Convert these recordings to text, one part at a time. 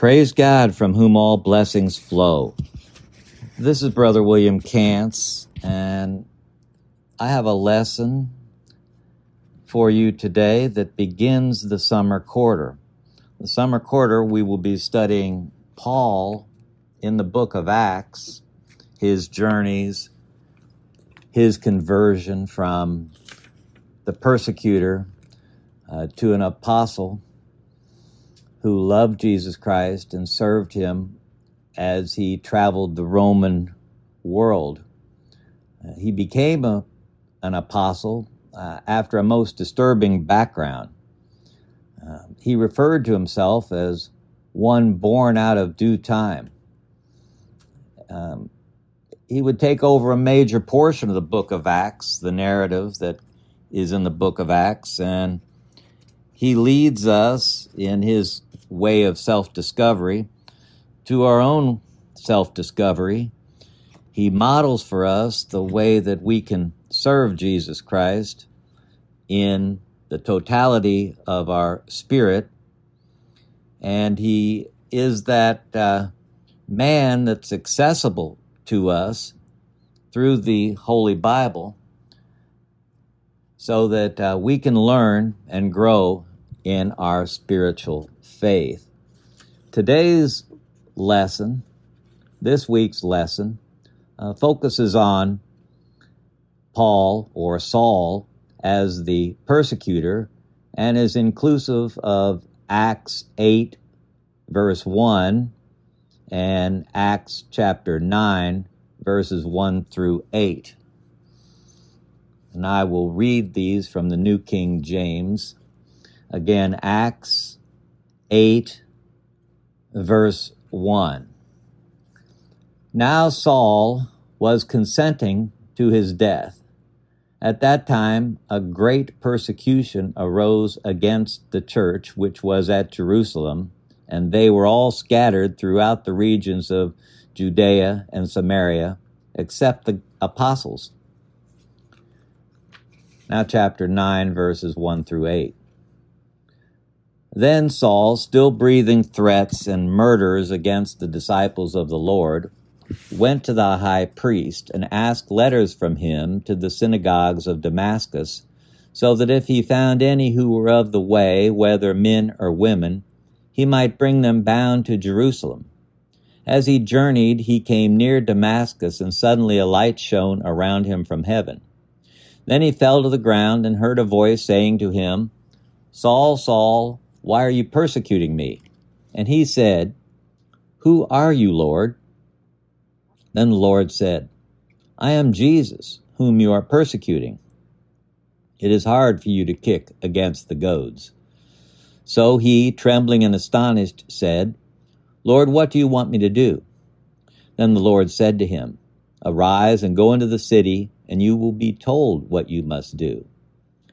Praise God from whom all blessings flow. This is Brother William Kantz, and I have a lesson for you today that begins the summer quarter. The summer quarter, we will be studying Paul in the book of Acts, his journeys, his conversion from the persecutor uh, to an apostle who loved Jesus Christ and served him as he traveled the Roman world. Uh, he became a, an apostle uh, after a most disturbing background. Uh, he referred to himself as one born out of due time. Um, he would take over a major portion of the book of Acts, the narrative that is in the book of Acts, and he leads us in his way of self discovery to our own self discovery. He models for us the way that we can serve Jesus Christ in the totality of our spirit. And he is that uh, man that's accessible to us through the Holy Bible so that uh, we can learn and grow in our spiritual faith. Today's lesson, this week's lesson, uh, focuses on Paul or Saul as the persecutor and is inclusive of Acts 8, verse 1, and Acts chapter 9, verses 1 through 8. And I will read these from the New King James. Again, Acts 8, verse 1. Now Saul was consenting to his death. At that time, a great persecution arose against the church which was at Jerusalem, and they were all scattered throughout the regions of Judea and Samaria, except the apostles. Now, chapter 9, verses 1 through 8. Then Saul, still breathing threats and murders against the disciples of the Lord, went to the high priest and asked letters from him to the synagogues of Damascus, so that if he found any who were of the way, whether men or women, he might bring them bound to Jerusalem. As he journeyed, he came near Damascus, and suddenly a light shone around him from heaven. Then he fell to the ground and heard a voice saying to him, Saul, Saul, why are you persecuting me? And he said, Who are you, Lord? Then the Lord said, I am Jesus, whom you are persecuting. It is hard for you to kick against the goads. So he, trembling and astonished, said, Lord, what do you want me to do? Then the Lord said to him, Arise and go into the city, and you will be told what you must do.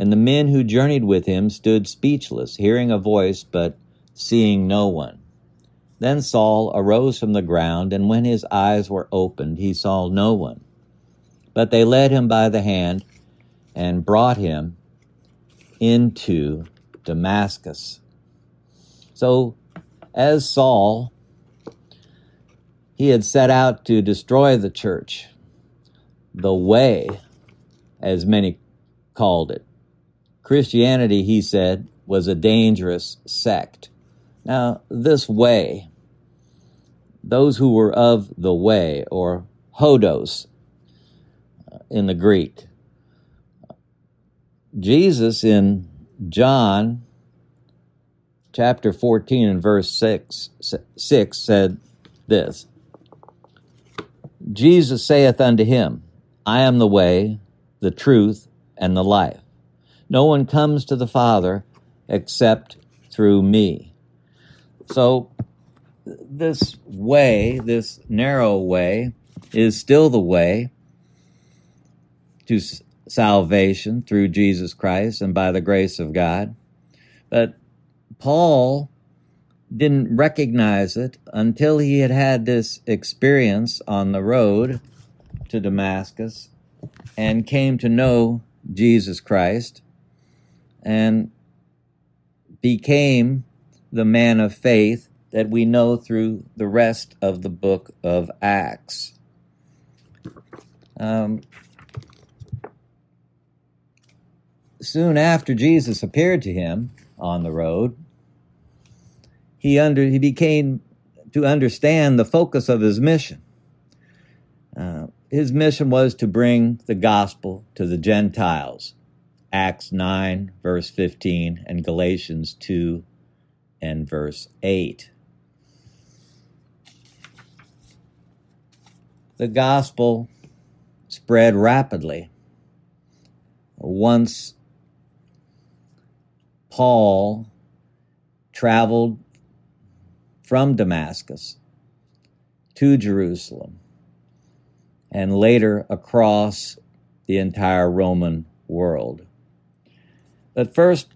And the men who journeyed with him stood speechless, hearing a voice, but seeing no one. Then Saul arose from the ground, and when his eyes were opened, he saw no one. But they led him by the hand and brought him into Damascus. So, as Saul, he had set out to destroy the church, the way, as many called it. Christianity, he said, was a dangerous sect. Now, this way, those who were of the way, or hodos uh, in the Greek, Jesus in John chapter 14 and verse 6, 6 said this Jesus saith unto him, I am the way, the truth, and the life. No one comes to the Father except through me. So, this way, this narrow way, is still the way to salvation through Jesus Christ and by the grace of God. But Paul didn't recognize it until he had had this experience on the road to Damascus and came to know Jesus Christ and became the man of faith that we know through the rest of the book of Acts. Um, soon after Jesus appeared to him on the road, he under he became to understand the focus of his mission. Uh, his mission was to bring the gospel to the Gentiles. Acts 9, verse 15, and Galatians 2 and verse 8. The gospel spread rapidly. Once Paul traveled from Damascus to Jerusalem and later across the entire Roman world. But first,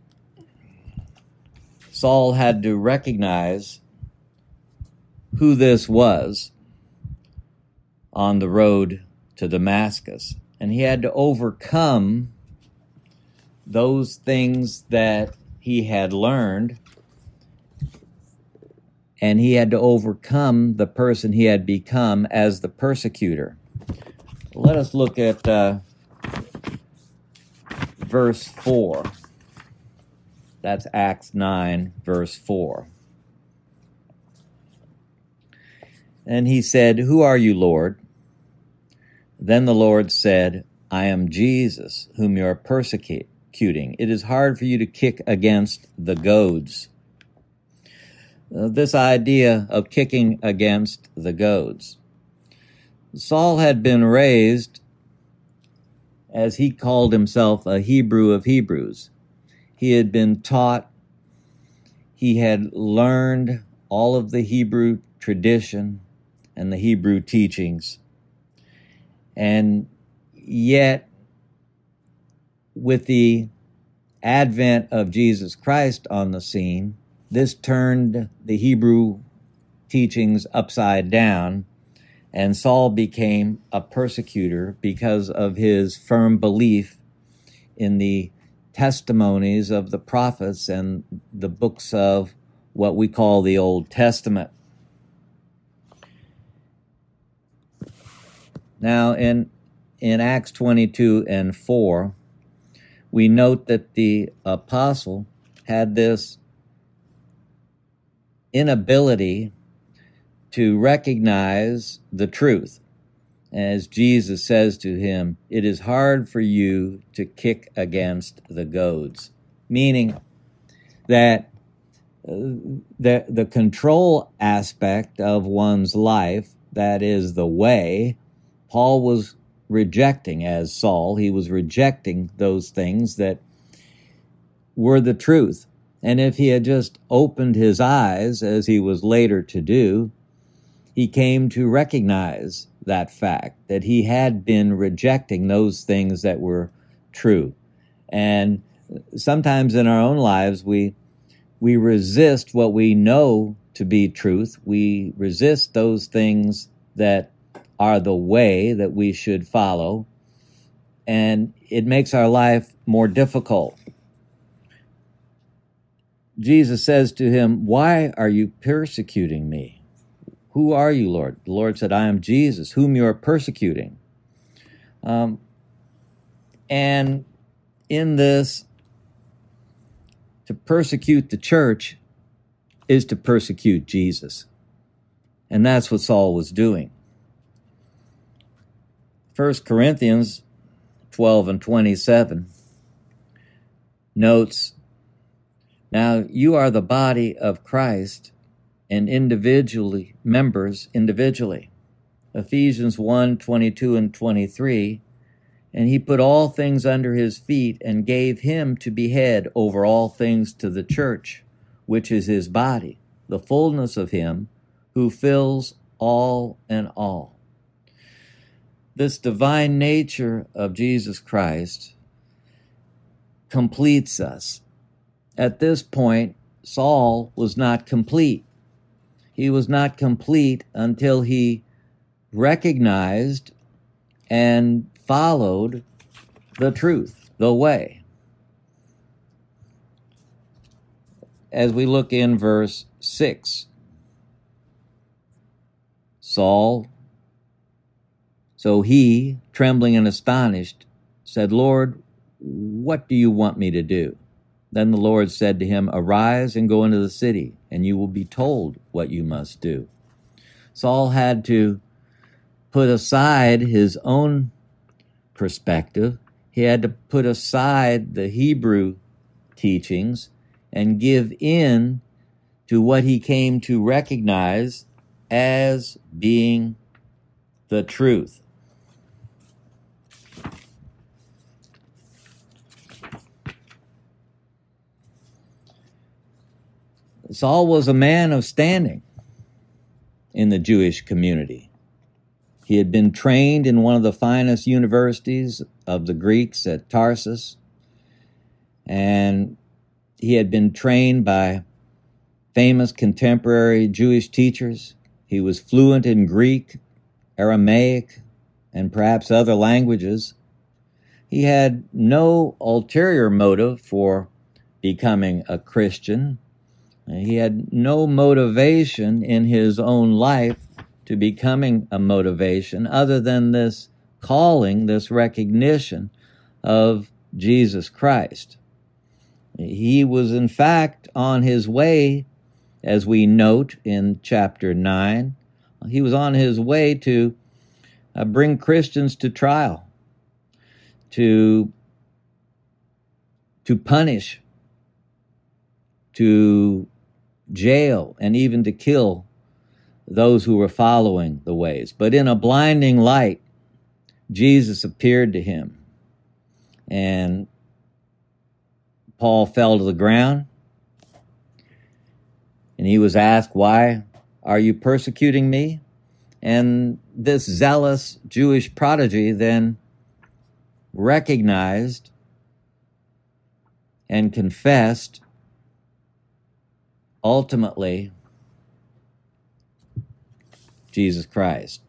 Saul had to recognize who this was on the road to Damascus. And he had to overcome those things that he had learned. And he had to overcome the person he had become as the persecutor. Let us look at uh, verse 4. That's Acts 9, verse 4. And he said, Who are you, Lord? Then the Lord said, I am Jesus, whom you are persecuting. It is hard for you to kick against the goads. Uh, this idea of kicking against the goads. Saul had been raised, as he called himself, a Hebrew of Hebrews. He had been taught, he had learned all of the Hebrew tradition and the Hebrew teachings. And yet, with the advent of Jesus Christ on the scene, this turned the Hebrew teachings upside down, and Saul became a persecutor because of his firm belief in the testimonies of the prophets and the books of what we call the Old Testament. Now, in, in Acts 22 and 4, we note that the apostle had this inability to recognize the truth. As Jesus says to him, it is hard for you to kick against the goads, meaning that uh, the, the control aspect of one's life, that is the way, Paul was rejecting as Saul. He was rejecting those things that were the truth. And if he had just opened his eyes, as he was later to do, he came to recognize that fact that he had been rejecting those things that were true. And sometimes in our own lives, we, we resist what we know to be truth. We resist those things that are the way that we should follow, and it makes our life more difficult. Jesus says to him, Why are you persecuting me? Who are you, Lord? The Lord said, I am Jesus, whom you are persecuting. Um, and in this, to persecute the church is to persecute Jesus. And that's what Saul was doing. 1 Corinthians 12 and 27 notes, Now you are the body of Christ and individually members individually. Ephesians 1 22 and 23. And he put all things under his feet and gave him to be head over all things to the church, which is his body, the fullness of him who fills all and all this divine nature of Jesus Christ completes us. At this point, Saul was not complete. He was not complete until he recognized and followed the truth, the way. As we look in verse 6, Saul. So he, trembling and astonished, said, Lord, what do you want me to do? Then the Lord said to him, Arise and go into the city, and you will be told what you must do. Saul had to put aside his own perspective. He had to put aside the Hebrew teachings and give in to what he came to recognize as being the truth. Saul was a man of standing in the Jewish community. He had been trained in one of the finest universities of the Greeks at Tarsus, and he had been trained by famous contemporary Jewish teachers. He was fluent in Greek, Aramaic, and perhaps other languages. He had no ulterior motive for becoming a Christian. He had no motivation in his own life to becoming a motivation other than this calling, this recognition of Jesus Christ. He was, in fact, on his way, as we note in chapter 9, he was on his way to uh, bring Christians to trial, to, to punish, to jail, and even to kill those who were following the ways. But in a blinding light, Jesus appeared to him. And Paul fell to the ground. And he was asked, Why are you persecuting me? And this zealous Jewish prodigy then recognized and confessed ultimately Jesus Christ.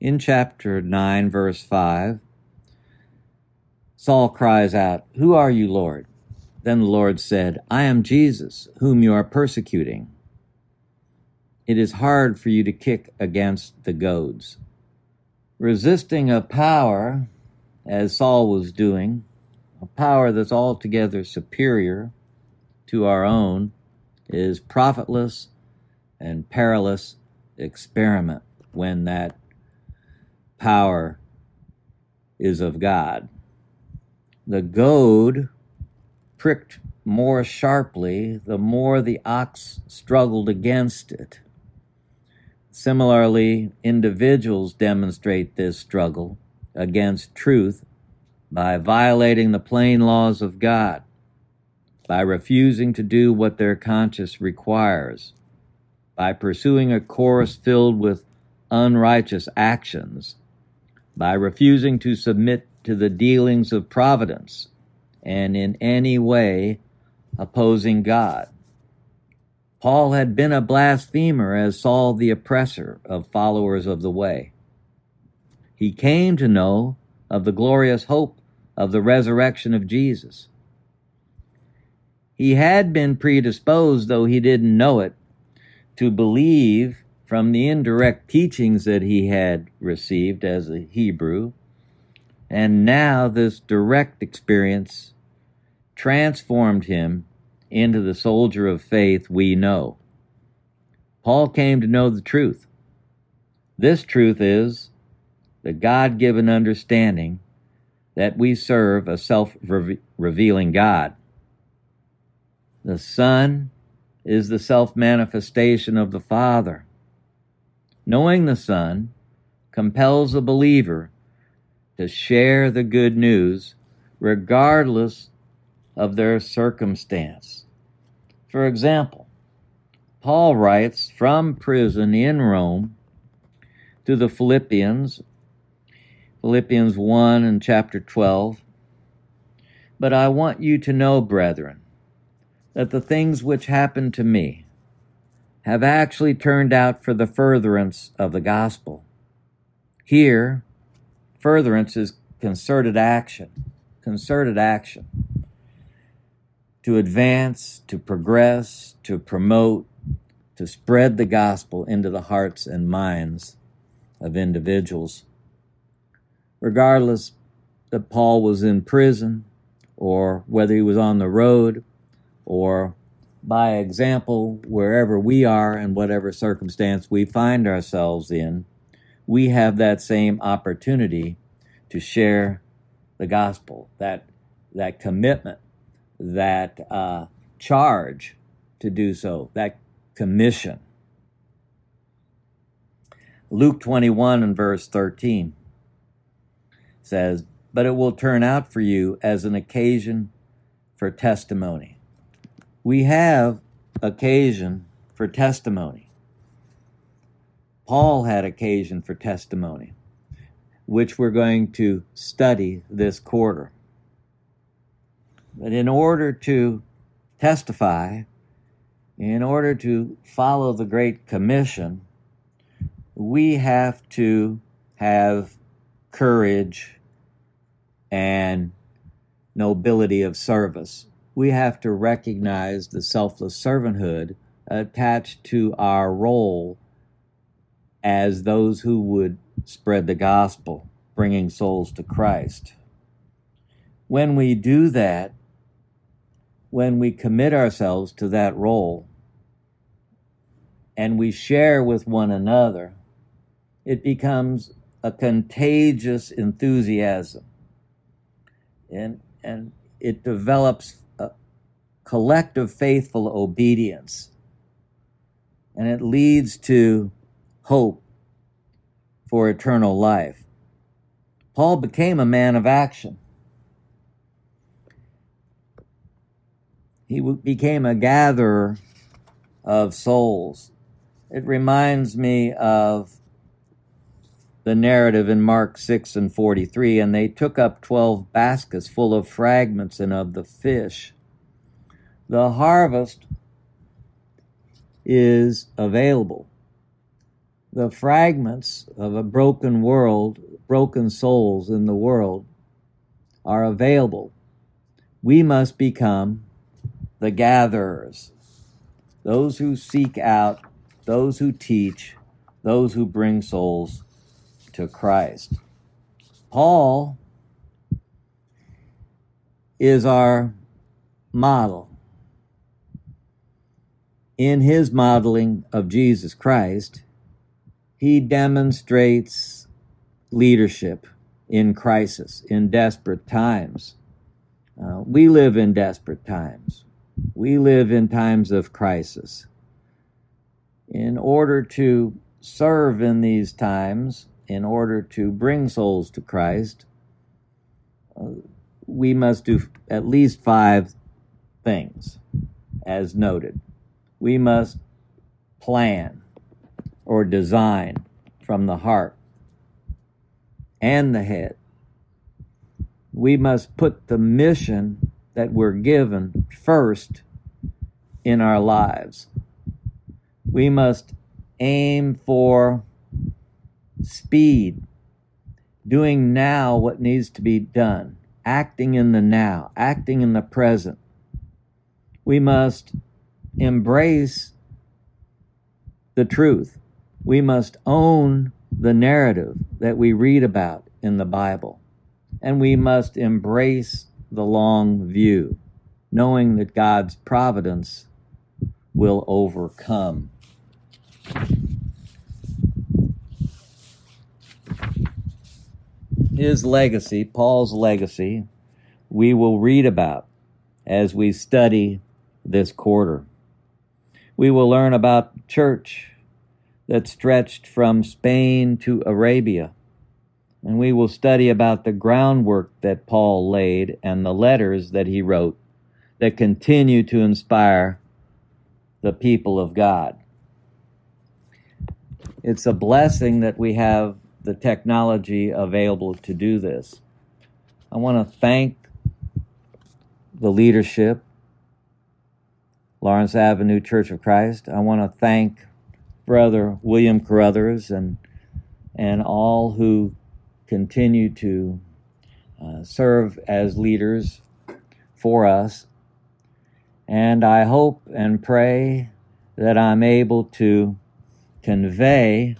In chapter 9, verse 5, Saul cries out, Who are you, Lord? Then the Lord said, I am Jesus, whom you are persecuting. It is hard for you to kick against the goads. Resisting a power, as Saul was doing, a power that's altogether superior to our own, is profitless and perilous experiment when that power is of God. The goad pricked more sharply the more the ox struggled against it. Similarly, individuals demonstrate this struggle against truth by violating the plain laws of God, by refusing to do what their conscience requires, by pursuing a course filled with unrighteous actions, by refusing to submit to the dealings of providence, and in any way opposing God. Paul had been a blasphemer as Saul the oppressor of followers of the way. He came to know of the glorious hope of the resurrection of Jesus. He had been predisposed, though he didn't know it, to believe from the indirect teachings that he had received as a Hebrew. And now this direct experience transformed him into the soldier of faith we know. Paul came to know the truth. This truth is the God given understanding that we serve a self revealing God. The Son is the self manifestation of the Father knowing the Son, compels a believer to share the good news regardless of their circumstance. For example, Paul writes from prison in Rome to the Philippians, Philippians 1 and chapter 12. But I want you to know, brethren, that the things which happened to me, have actually turned out for the furtherance of the gospel. Here, furtherance is concerted action. Concerted action. To advance, to progress, to promote, to spread the gospel into the hearts and minds of individuals. Regardless that Paul was in prison or whether he was on the road or by example, wherever we are and whatever circumstance we find ourselves in, we have that same opportunity to share the gospel, that, that commitment, that uh, charge to do so, that commission. Luke 21 and verse 13 says, But it will turn out for you as an occasion for testimony. We have occasion for testimony. Paul had occasion for testimony, which we're going to study this quarter. But in order to testify, in order to follow the Great Commission, we have to have courage and nobility of service. We have to recognize the selfless servanthood attached to our role as those who would spread the gospel, bringing souls to Christ. When we do that, when we commit ourselves to that role and we share with one another, it becomes a contagious enthusiasm. And, and it develops a collective faithful obedience. And it leads to hope for eternal life. Paul became a man of action. He became a gatherer of souls. It reminds me of the narrative in Mark 6 and 43 and they took up 12 baskets full of fragments and of the fish. The harvest is available. The fragments of a broken world, broken souls in the world, are available. We must become the gatherers, those who seek out, those who teach, those who bring souls to Christ. Paul is our model. In his modeling of Jesus Christ, he demonstrates leadership in crisis, in desperate times. Uh, we live in desperate times. We live in times of crisis. In order to serve in these times, in order to bring souls to Christ, uh, we must do at least five things, as noted. We must plan or design from the heart and the head. We must put the mission that we're given first in our lives. We must aim for speed, doing now what needs to be done, acting in the now, acting in the present. We must embrace the truth. We must own the narrative that we read about in the Bible. And we must embrace the long view, knowing that God's providence will overcome. His legacy, Paul's legacy, we will read about as we study this quarter. We will learn about church that stretched from Spain to Arabia and we will study about the groundwork that Paul laid and the letters that he wrote that continue to inspire the people of God. It's a blessing that we have the technology available to do this. I want to thank the leadership, Lawrence Avenue Church of Christ. I want to thank Brother William Carruthers and and all who continue to uh, serve as leaders for us. And I hope and pray that I'm able to convey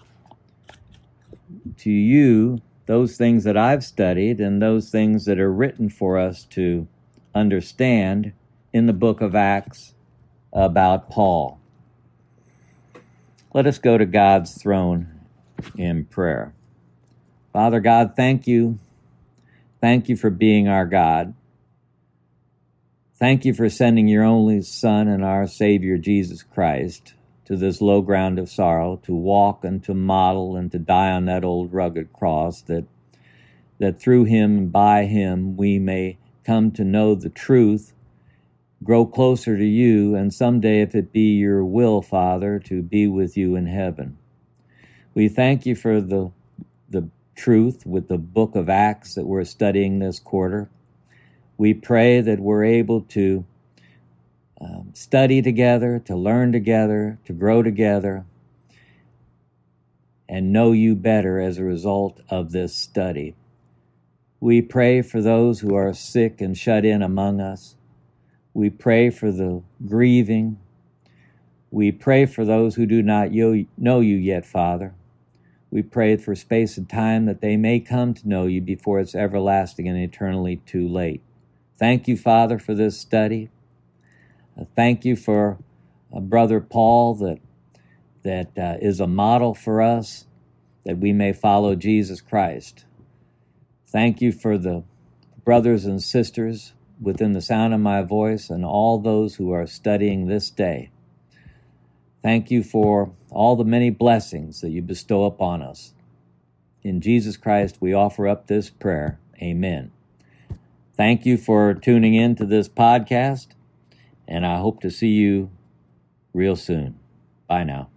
to you those things that I've studied and those things that are written for us to understand in the book of Acts about Paul. Let us go to God's throne in prayer. Father God, thank you. Thank you for being our God. Thank you for sending your only Son and our Savior, Jesus Christ, to this low ground of sorrow, to walk and to model and to die on that old rugged cross, that, that through him and by him we may come to know the truth, grow closer to you, and someday, if it be your will, Father, to be with you in heaven. We thank you for the, the truth with the book of Acts that we're studying this quarter. We pray that we're able to um, study together, to learn together, to grow together, and know you better as a result of this study. We pray for those who are sick and shut in among us. We pray for the grieving. We pray for those who do not know you yet, Father. We pray for space and time that they may come to know you before it's everlasting and eternally too late. Thank you, Father, for this study. Uh, thank you for uh, Brother Paul that, that uh, is a model for us that we may follow Jesus Christ. Thank you for the brothers and sisters within the sound of my voice and all those who are studying this day. Thank you for all the many blessings that you bestow upon us. In Jesus Christ, we offer up this prayer. Amen. Thank you for tuning in to this podcast and I hope to see you real soon. Bye now.